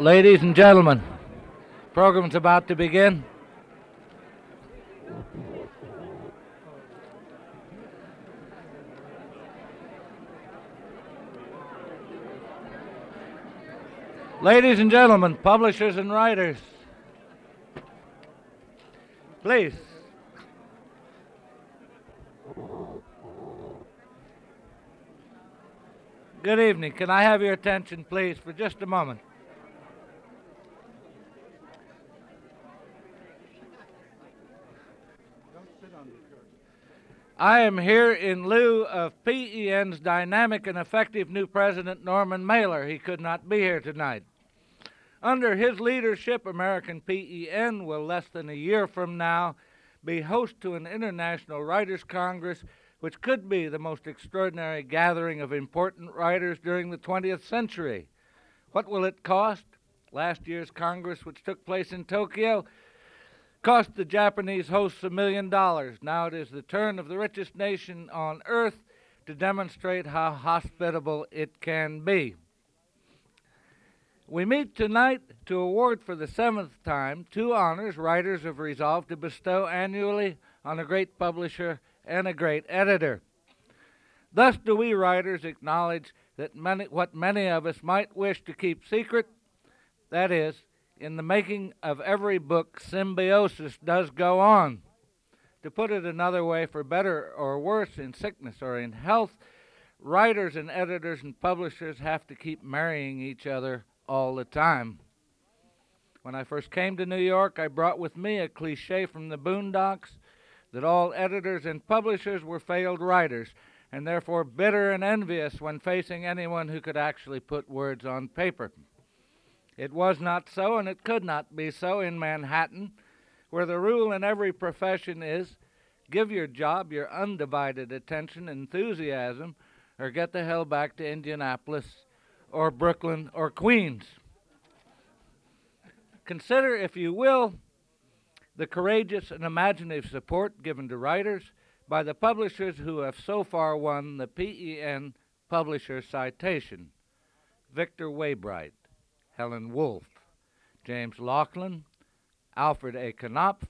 Ladies and gentlemen, program's about to begin. Ladies and gentlemen, publishers and writers, please. Good evening. Can I have your attention, please, for just a moment? I am here in lieu of PEN's dynamic and effective new president, Norman Mailer. He could not be here tonight. Under his leadership, American PEN will, less than a year from now, be host to an International Writers' Congress, which could be the most extraordinary gathering of important writers during the 20th century. What will it cost? Last year's Congress, which took place in Tokyo, cost the Japanese hosts a million dollars. Now it is the turn of the richest nation on earth to demonstrate how hospitable it can be. We meet tonight to award for the seventh time two honors writers have resolved to bestow annually on a great publisher and a great editor. Thus do we writers acknowledge that many, what many of us might wish to keep secret, that is, in the making of every book, symbiosis does go on. To put it another way, for better or worse, in sickness or in health, writers and editors and publishers have to keep marrying each other all the time. When I first came to New York, I brought with me a cliche from the Boondocks that all editors and publishers were failed writers, and therefore bitter and envious when facing anyone who could actually put words on paper. It was not so, and it could not be so in Manhattan, where the rule in every profession is give your job your undivided attention, enthusiasm, or get the hell back to Indianapolis or Brooklyn or Queens. Consider, if you will, the courageous and imaginative support given to writers by the publishers who have so far won the PEN Publisher Citation Victor Weybright, Helen Wolff, James Laughlin, Alfred A. Knopf,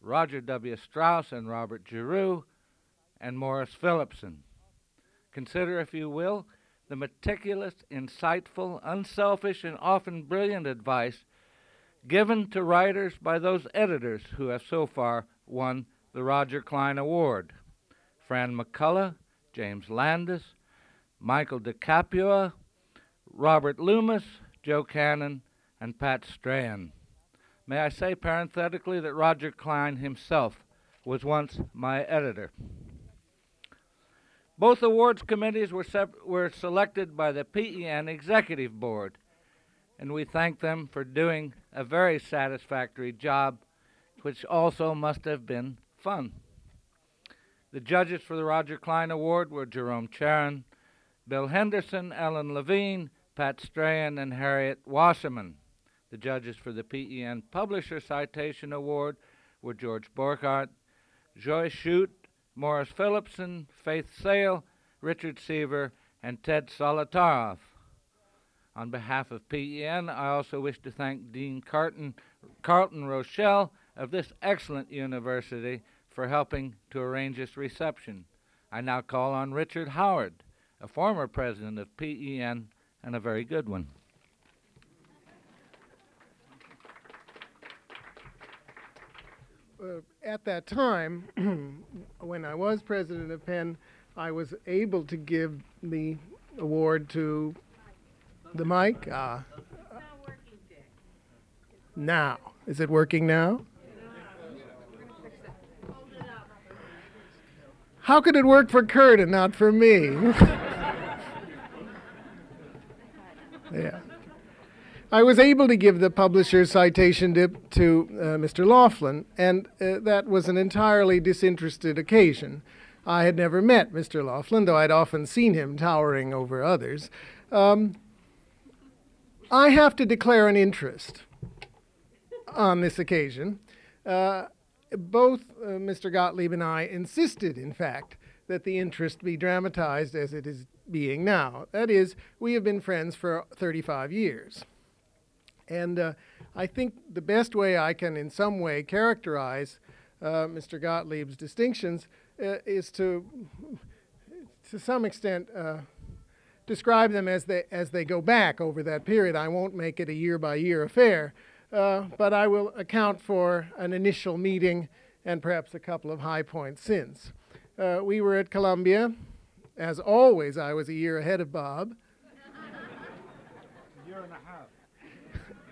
Roger W. Straus and Robert Giroux, and Morris Philipson. Consider, if you will, the meticulous, insightful, unselfish, and often brilliant advice given to writers by those editors who have so far won the Roger Klein Award. Fran McCullough, James Landis, Michael DeCapua, Robert Loomis, Joe Kanon, and Pat Strachan. May I say parenthetically that Roger Klein himself was once my editor. Both awards committees were, sep- were selected by the PEN Executive Board, and we thank them for doing a very satisfactory job, which also must have been fun. The judges for the Roger Klein Award were Jerome Charyn, Bill Henderson, Ellen Levine, Pat Strachan, and Harriet Wasserman. The judges for the PEN Publisher Citation Award were George Borchardt, Joy Shute, Morris Philipson, Faith Sale, Richard Seaver, and Ted Solotaroff. On behalf of PEN, I also wish to thank Dean Carton, Carlton Rochelle of this excellent university for helping to arrange this reception. I now call on Richard Howard, a former president of PEN and a very good one. Uh, at that time, when I was president of PEN, I was able to give the award to the mic. Uh, now, is it working now? How could it work for Kurt and not for me? yeah. I was able to give the publisher's citation to, to uh, Mr. Laughlin, and uh, that was an entirely disinterested occasion. I had never met Mr. Laughlin, though I'd often seen him towering over others. Um, I have to declare an interest on this occasion. Uh, both uh, Mr. Gottlieb and I insisted, in fact, that the interest be dramatized as it is being now. That is, we have been friends for 35 years. And uh, I think the best way I can, in some way, characterize uh, Mr. Gottlieb's distinctions uh, is to, to some extent, uh, describe them as they, as they go back over that period. I won't make it a year by year affair, uh, but I will account for an initial meeting and perhaps a couple of high points since. Uh, we were at Columbia. As always, I was a year ahead of Bob. Year and a half.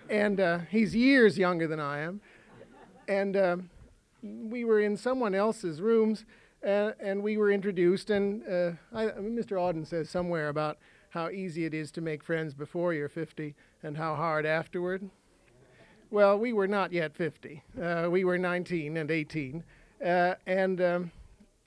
And uh, he's years younger than I am. And um we were in someone else's rooms, uh, and we were introduced. And uh, I, I Mr. Auden says somewhere about how easy it is to make friends before you're 50 and how hard afterward. Well, we were not yet 50. Uh, we were 19 and 18. Uh, and um,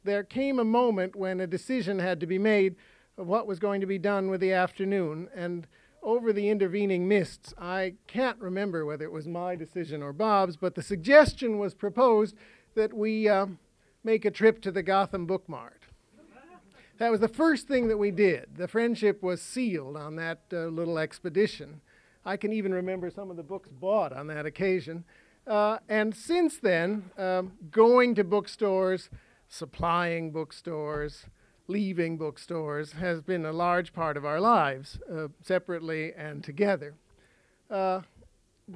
there came a moment when a decision had to be made of what was going to be done with the afternoon. And over the intervening mists, I can't remember whether it was my decision or Bob's, but the suggestion was proposed that we uh, make a trip to the Gotham Book Mart. That was the first thing that we did. The friendship was sealed on that uh, little expedition. I can even remember some of the books bought on that occasion. Uh, and since then, um, going to bookstores, supplying bookstores, leaving bookstores has been a large part of our lives, uh, separately and together. Uh,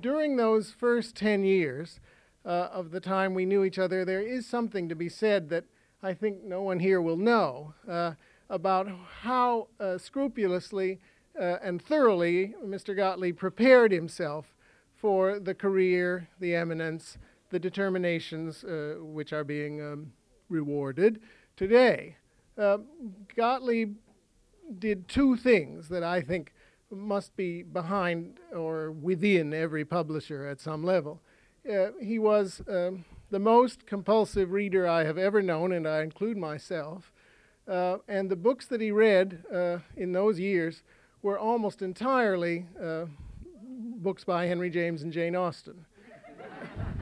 during those first 10 years uh, of the time we knew each other, there is something to be said that I think no one here will know uh, about how uh, scrupulously uh, and thoroughly Mr. Gottlieb prepared himself for the career, the eminence, the determinations which are being um, rewarded today. Uh, Gottlieb did two things that I think must be behind or within every publisher at some level. Uh, he was um, the most compulsive reader I have ever known, and I include myself. Uh, and the books that he read uh, in those years were almost entirely uh, books by Henry James and Jane Austen.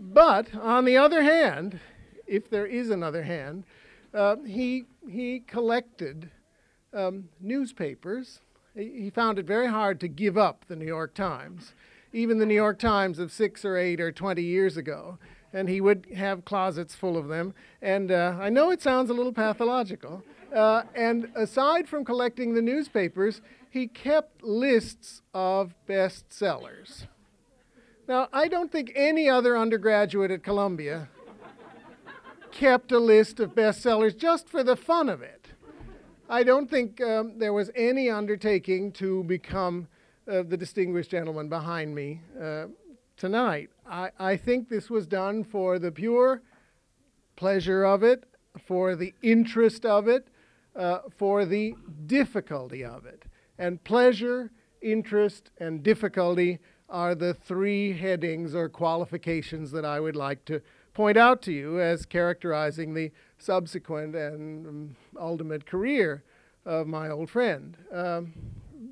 but on the other hand, if there is another hand, uh, he, he collected um, newspapers. He, found it very hard to give up the New York Times, even the New York Times of six or eight or 20 years ago. And he would have closets full of them. And uh, I know it sounds a little pathological. Uh, and aside from collecting the newspapers, he kept lists of bestsellers. Now, I don't think any other undergraduate at Columbia kept a list of bestsellers just for the fun of it. I don't think um, there was any undertaking to become uh, the distinguished gentleman behind me uh, tonight. I, I think this was done for the pure pleasure of it, for the interest of it, uh, for the difficulty of it. And pleasure, interest, and difficulty are the three headings or qualifications that I would like to point out to you as characterizing the subsequent and um, ultimate career of my old friend. Um,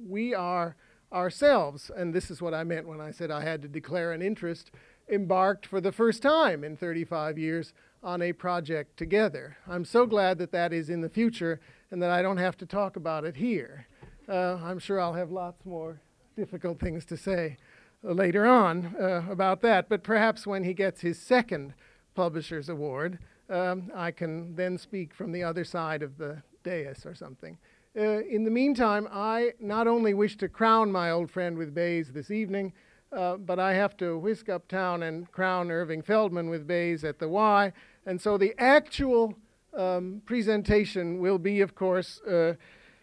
we are ourselves, and this is what I meant when I said I had to declare an interest, embarked for the first time in 35 years on a project together. I'm so glad that that is in the future and that I don't have to talk about it here. Uh, I'm sure I'll have lots more difficult things to say later on uh, about that, but perhaps when he gets his second Publishers Award, um, I can then speak from the other side of the dais or something. Uh, in the meantime, I not only wish to crown my old friend with bays this evening, uh, but I have to whisk uptown and crown Irving Feldman with bays at the Y. And so the actual um, presentation will be, of course, uh,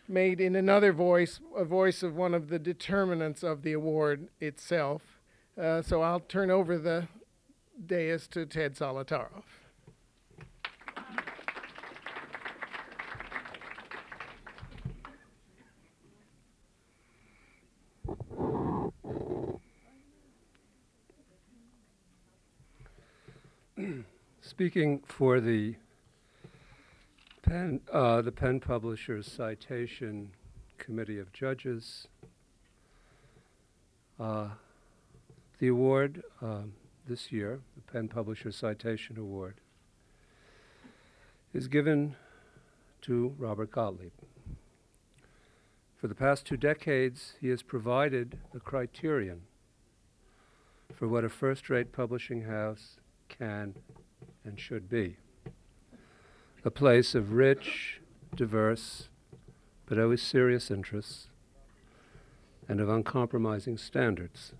made in another voice, a voice of one of the determinants of the award itself. Uh, so I'll turn over the dais to Ted Solotaroff. Speaking for the PEN, uh, the PEN Publishers Citation Committee of Judges, uh, the award. Um, this year, the PEN Publishers Citation Award, is given to Robert Gottlieb. For the past two decades, he has provided the criterion for what a first rate publishing house can and should be a place of rich, diverse, but always serious interests, and of uncompromising standards.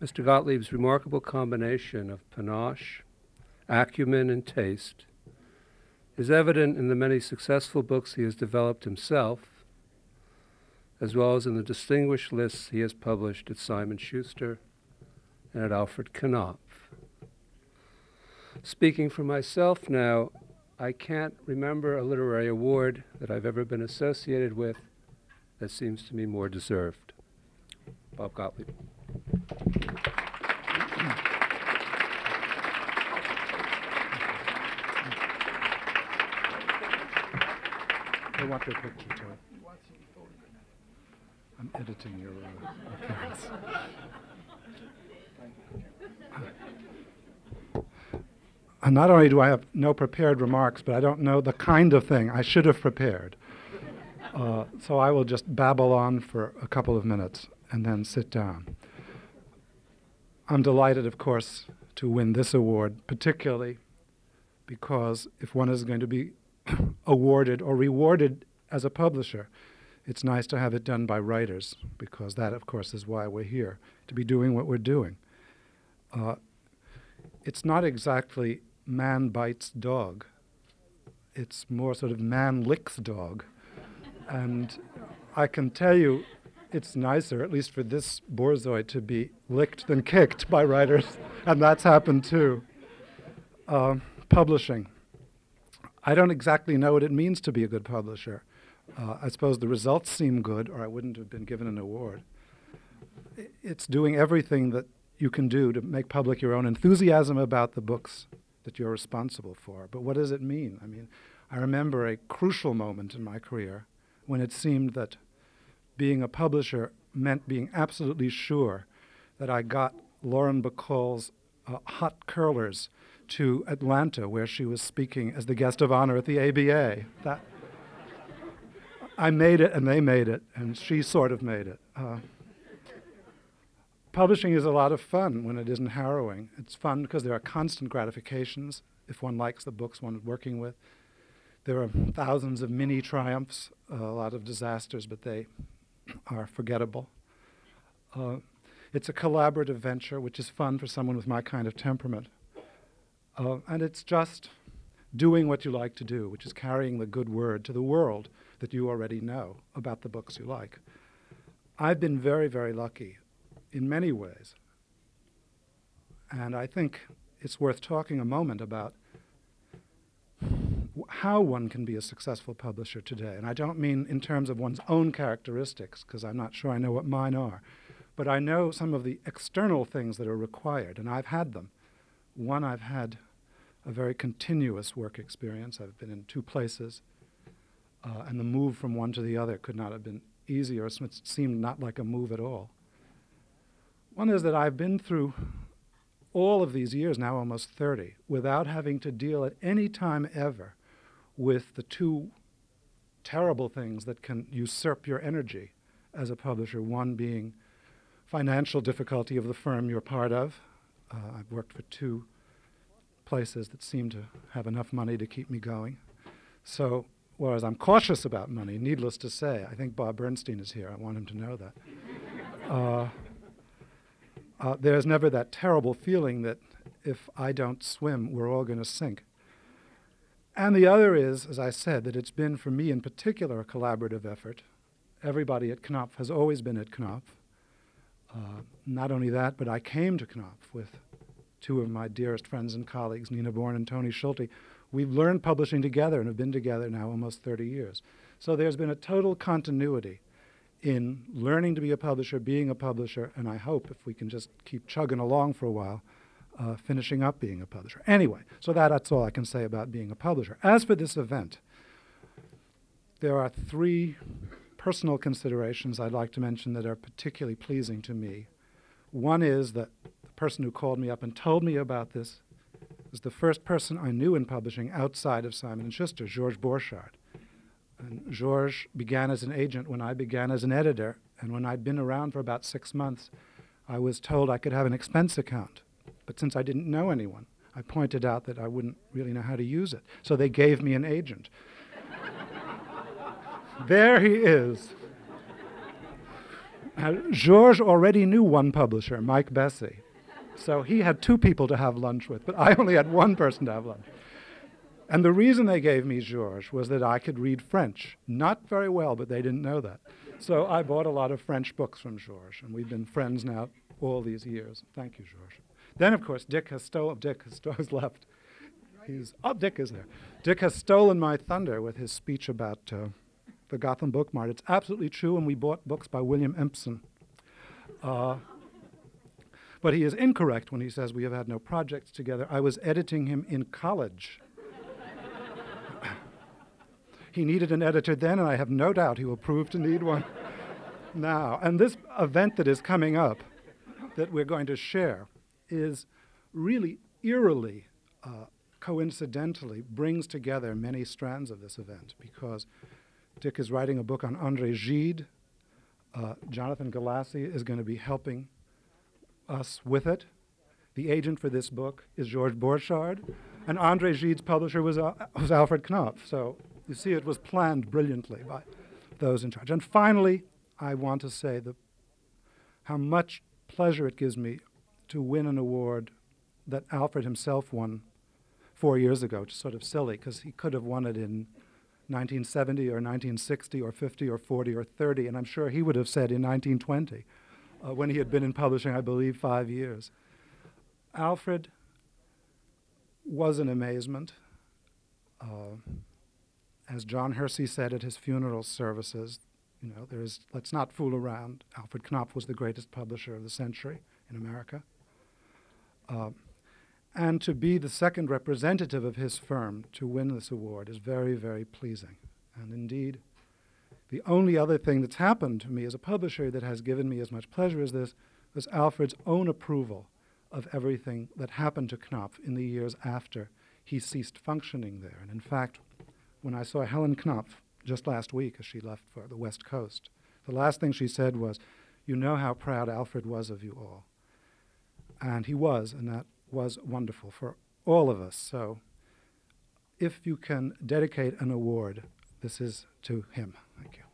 Mr. Gottlieb's remarkable combination of panache, acumen, and taste is evident in the many successful books he has developed himself, as well as in the distinguished lists he has published at Simon Schuster and at Alfred Knopf. Speaking for myself now, I can't remember a literary award that I've ever been associated with that seems to me more deserved. Bob Gottlieb. Want picture. I'm editing your uh, appearance. And not only do I have no prepared remarks, but I don't know the kind of thing I should have prepared. Uh, so I will just babble on for a couple of minutes and then sit down. I'm delighted, of course, to win this award, particularly because if one is going to be awarded or rewarded as a publisher, it's nice to have it done by writers, because that, of course, is why we're here, to be doing what we're doing. Uh, it's not exactly man bites dog, it's more sort of man licks dog. and I can tell you, it's nicer, at least for this borzoi, to be licked than kicked by writers, and that's happened too. Uh, publishing. I don't exactly know what it means to be a good publisher. Uh, I suppose the results seem good, or I wouldn't have been given an award. It's doing everything that you can do to make public your own enthusiasm about the books that you're responsible for. But what does it mean? I mean, I remember a crucial moment in my career when it seemed that being a publisher meant being absolutely sure that I got Lauren Bacall's uh, Hot Curlers to Atlanta, where she was speaking as the guest of honor at the ABA. That I made it, and they made it, and she sort of made it. Uh, publishing is a lot of fun when it isn't harrowing. It's fun because there are constant gratifications if one likes the books one is working with. There are thousands of mini triumphs, uh, a lot of disasters, but they are forgettable. Uh, it's a collaborative venture, which is fun for someone with my kind of temperament. Uh, and it's just doing what you like to do, which is carrying the good word to the world that you already know about the books you like. I've been very, very lucky in many ways. And I think it's worth talking a moment about how one can be a successful publisher today. And I don't mean in terms of one's own characteristics, because I'm not sure I know what mine are. But I know some of the external things that are required, and I've had them. One, I've had a very continuous work experience. I've been in two places, uh, and the move from one to the other could not have been easier. It seemed not like a move at all. One is that I've been through all of these years, now almost 30, without having to deal at any time ever with the two terrible things that can usurp your energy as a publisher. One being financial difficulty of the firm you're part of. Uh, I've worked for two places that seem to have enough money to keep me going. So, whereas I'm cautious about money, needless to say, I think Bob Bernstein is here. I want him to know that. Uh, uh, there's never that terrible feeling that if I don't swim, we're all going to sink. And the other is, as I said, that it's been for me in particular a collaborative effort. Everybody at Knopf has always been at Knopf. Uh, not only that, but I came to Knopf with two of my dearest friends and colleagues, Nina Bourne and Tony Schulte. We've learned publishing together and have been together now almost 30 years. So there's been a total continuity in learning to be a publisher, being a publisher, and I hope if we can just keep chugging along for a while, uh, finishing up being a publisher. Anyway, so that, that's all I can say about being a publisher. As for this event, there are three personal considerations I'd like to mention that are particularly pleasing to me. One is that the person who called me up and told me about this was the first person I knew in publishing outside of Simon Schuster, Georges Borchardt. And began as an agent when I began as an editor, and when I'd been around for about six months, I was told I could have an expense account. But since I didn't know anyone, I pointed out that I wouldn't really know how to use it. So they gave me an agent. There he is. Uh, Georges already knew one publisher, Mike Bessie. So he had two people to have lunch with, but I only had one person to have lunch. And the reason they gave me Georges was that I could read French. Not very well, but they didn't know that. So I bought a lot of French books from Georges, and we've been friends now all these years. Thank you, Georges. Then, of course, Dick has stolen. Dick has, sto- has left. He's oh, Dick is there. Dick has stolen my thunder with his speech about uh, the Gotham Book Mart. It's absolutely true, and we bought books by William Empson. Uh, but he is incorrect when he says we have had no projects together. I was editing him in college. he needed an editor then, and I have no doubt he will prove to need one now. And this event that is coming up that we're going to share is really eerily, uh, coincidentally, brings together many strands of this event because Dick is writing a book on Andre Gide. Uh, Jonathan Galassi is going to be helping us with it. The agent for this book is George Borchardt, and Andre Gide's publisher was, uh, was Alfred Knopf. So you see, it was planned brilliantly by those in charge. And finally, I want to say the, how much pleasure it gives me to win an award that Alfred himself won four years ago, which is sort of silly because he could have won it in 1970 or 1960 or 50 or 40 or 30, and I'm sure he would have said in 1920 uh, when he had been in publishing, I believe, five years. Alfred was an amazement. Uh, as John Hersey said at his funeral services, you know, there is, let's not fool around. Alfred Knopf was the greatest publisher of the century in America. Uh, and to be the second representative of his firm to win this award is very, very pleasing. And indeed, the only other thing that's happened to me as a publisher that has given me as much pleasure as this was Alfred's own approval of everything that happened to Knopf in the years after he ceased functioning there. And in fact, when I saw Helen Knopf just last week as she left for the West Coast, the last thing she said was, You know how proud Alfred was of you all. And he was, and that was wonderful for all of us. So if you can dedicate an award, this is to him. Thank you.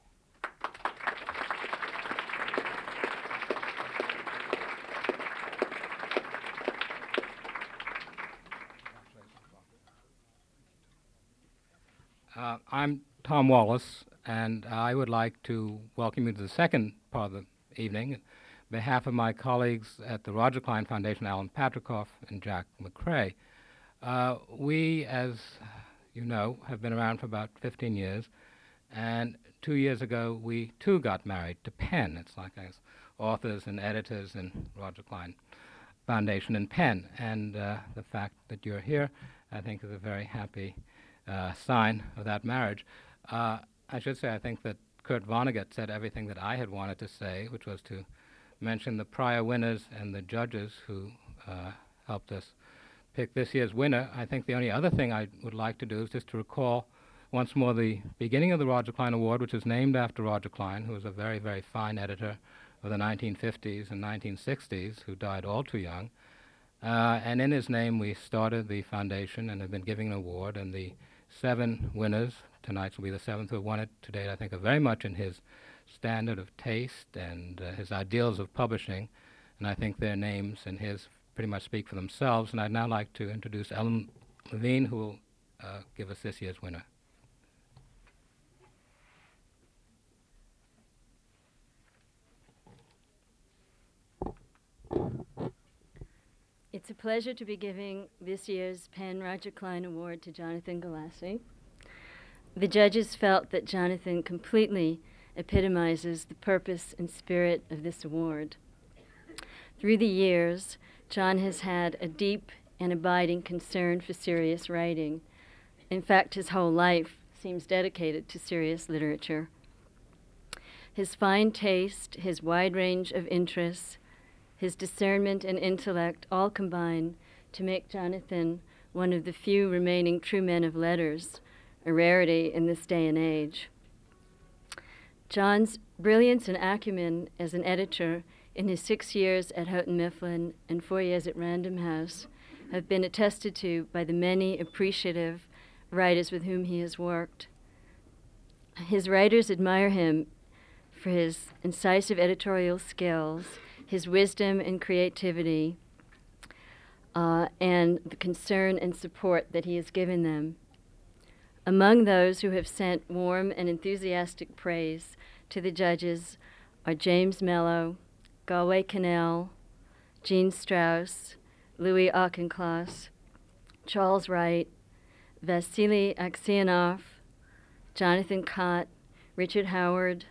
Uh, I'm Tom Wallace, and I would like to welcome you to the second part of the evening. Behalf of my colleagues at the Roger Klein Foundation, Alan Patricof and Jack Macrae, uh, we, as you know, have been around for about 15 years, and two years ago we too got married to PEN. It's like us authors and editors in Roger Klein Foundation and PEN, and uh, the fact that you're here, I think, is a very happy uh, sign of that marriage. Uh, I should say, I think that Kurt Vonnegut said everything that I had wanted to say, which was to mention the prior winners and the judges who uh, helped us pick this year's winner. I think the only other thing I would like to do is just to recall once more the beginning of the Roger Klein Award, which is named after Roger Klein, who was a very, very fine editor of the 1950s and 1960s, who died all too young. Uh, and in his name, we started the foundation and have been giving an award. And the seven winners, tonight will be the seventh who have won it to date, I think are very much in his standard of taste and uh, his ideals of publishing. And I think their names and his pretty much speak for themselves. And I'd now like to introduce Ellen Levine, who will uh, give us this year's winner. It's a pleasure to be giving this year's PEN Roger Klein Award to Jonathan Galassi. The judges felt that Jonathan completely epitomizes the purpose and spirit of this award. Through the years, John has had a deep and abiding concern for serious writing. In fact, his whole life seems dedicated to serious literature. His fine taste, his wide range of interests, his discernment and intellect all combine to make Jonathan one of the few remaining true men of letters, a rarity in this day and age. John's brilliance and acumen as an editor in his six years at Houghton Mifflin and four years at Random House have been attested to by the many appreciative writers with whom he has worked. His writers admire him for his incisive editorial skills, his wisdom and creativity, uh, and the concern and support that he has given them. Among those who have sent warm and enthusiastic praise to the judges are James Mellow, Galway Kinnell, Jean Strouse, Louis Auchincloss, Charles Wright, Vasily Aksionov, Jonathan Cott, Richard Howard,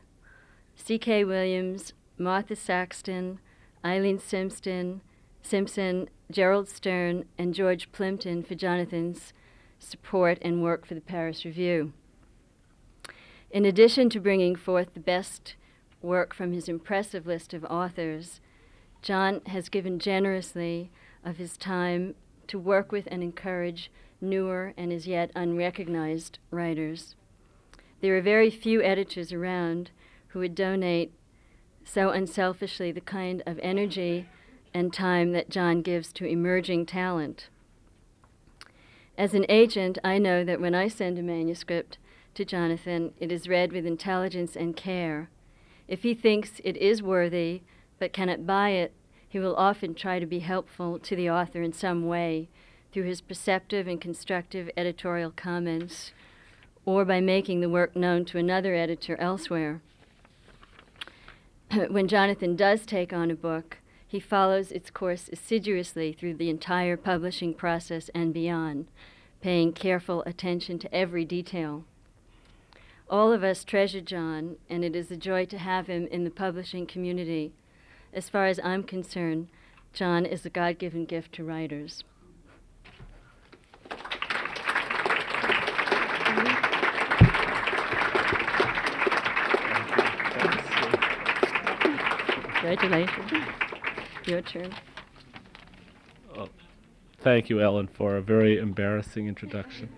C.K. Williams, Martha Saxton, Eileen Simpson, Simpson, Gerald Stern, and George Plimpton for Jonathan's support and work for the Paris Review. In addition to bringing forth the best work from his impressive list of authors, John has given generously of his time to work with and encourage newer and as yet unrecognized writers. There are very few editors around who would donate so unselfishly the kind of energy and time that John gives to emerging talent. As an agent, I know that when I send a manuscript to Jonathan, it is read with intelligence and care. If he thinks it is worthy but cannot buy it, he will often try to be helpful to the author in some way through his perceptive and constructive editorial comments or by making the work known to another editor elsewhere. when Jonathan does take on a book, he follows its course assiduously through the entire publishing process and beyond, paying careful attention to every detail. All of us treasure John, and it is a joy to have him in the publishing community. As far as I'm concerned, John is a God given gift to writers. Congratulations. Your turn. Thank you, Ellen, for a very embarrassing introduction.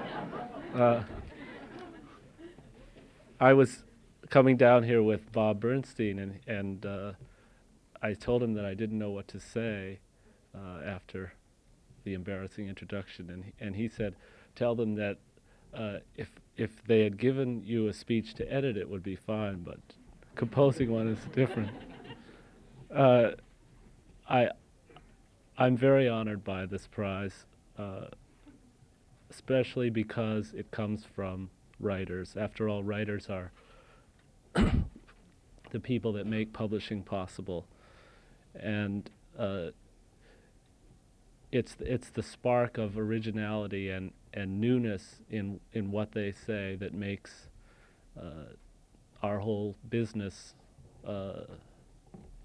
uh, I was coming down here with Bob Bernstein, and, and uh, I told him that I didn't know what to say uh, after the embarrassing introduction, and he, and he said, "Tell them that uh, if if they had given you a speech to edit, it would be fine, but composing one is different." I I'm very honored by this prize, uh, especially because it comes from writers. After all, writers are the people that make publishing possible, and uh, it's it's the spark of originality and, and newness in in what they say that makes uh, our whole business uh,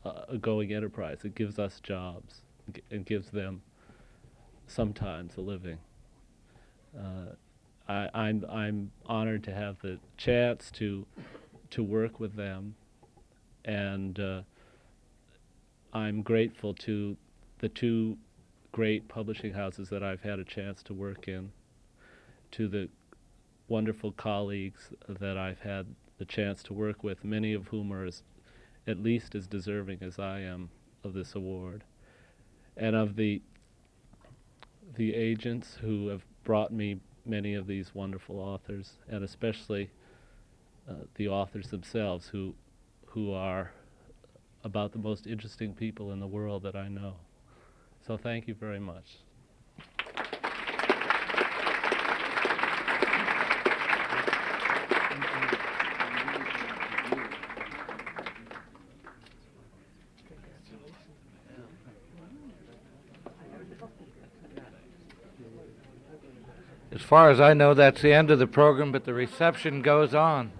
a going enterprise. It gives us jobs and gives them sometimes a living. Uh, I, I'm I'm honored to have the chance to to work with them, and uh, I'm grateful to the two great publishing houses that I've had a chance to work in, to the wonderful colleagues that I've had the chance to work with, many of whom are as, at least as deserving as I am of this award and of the the agents who have brought me many of these wonderful authors, and especially uh, the authors themselves, who who are about the most interesting people in the world that I know. So thank you very much. Far as I know, that's the end of the program, but the reception goes on.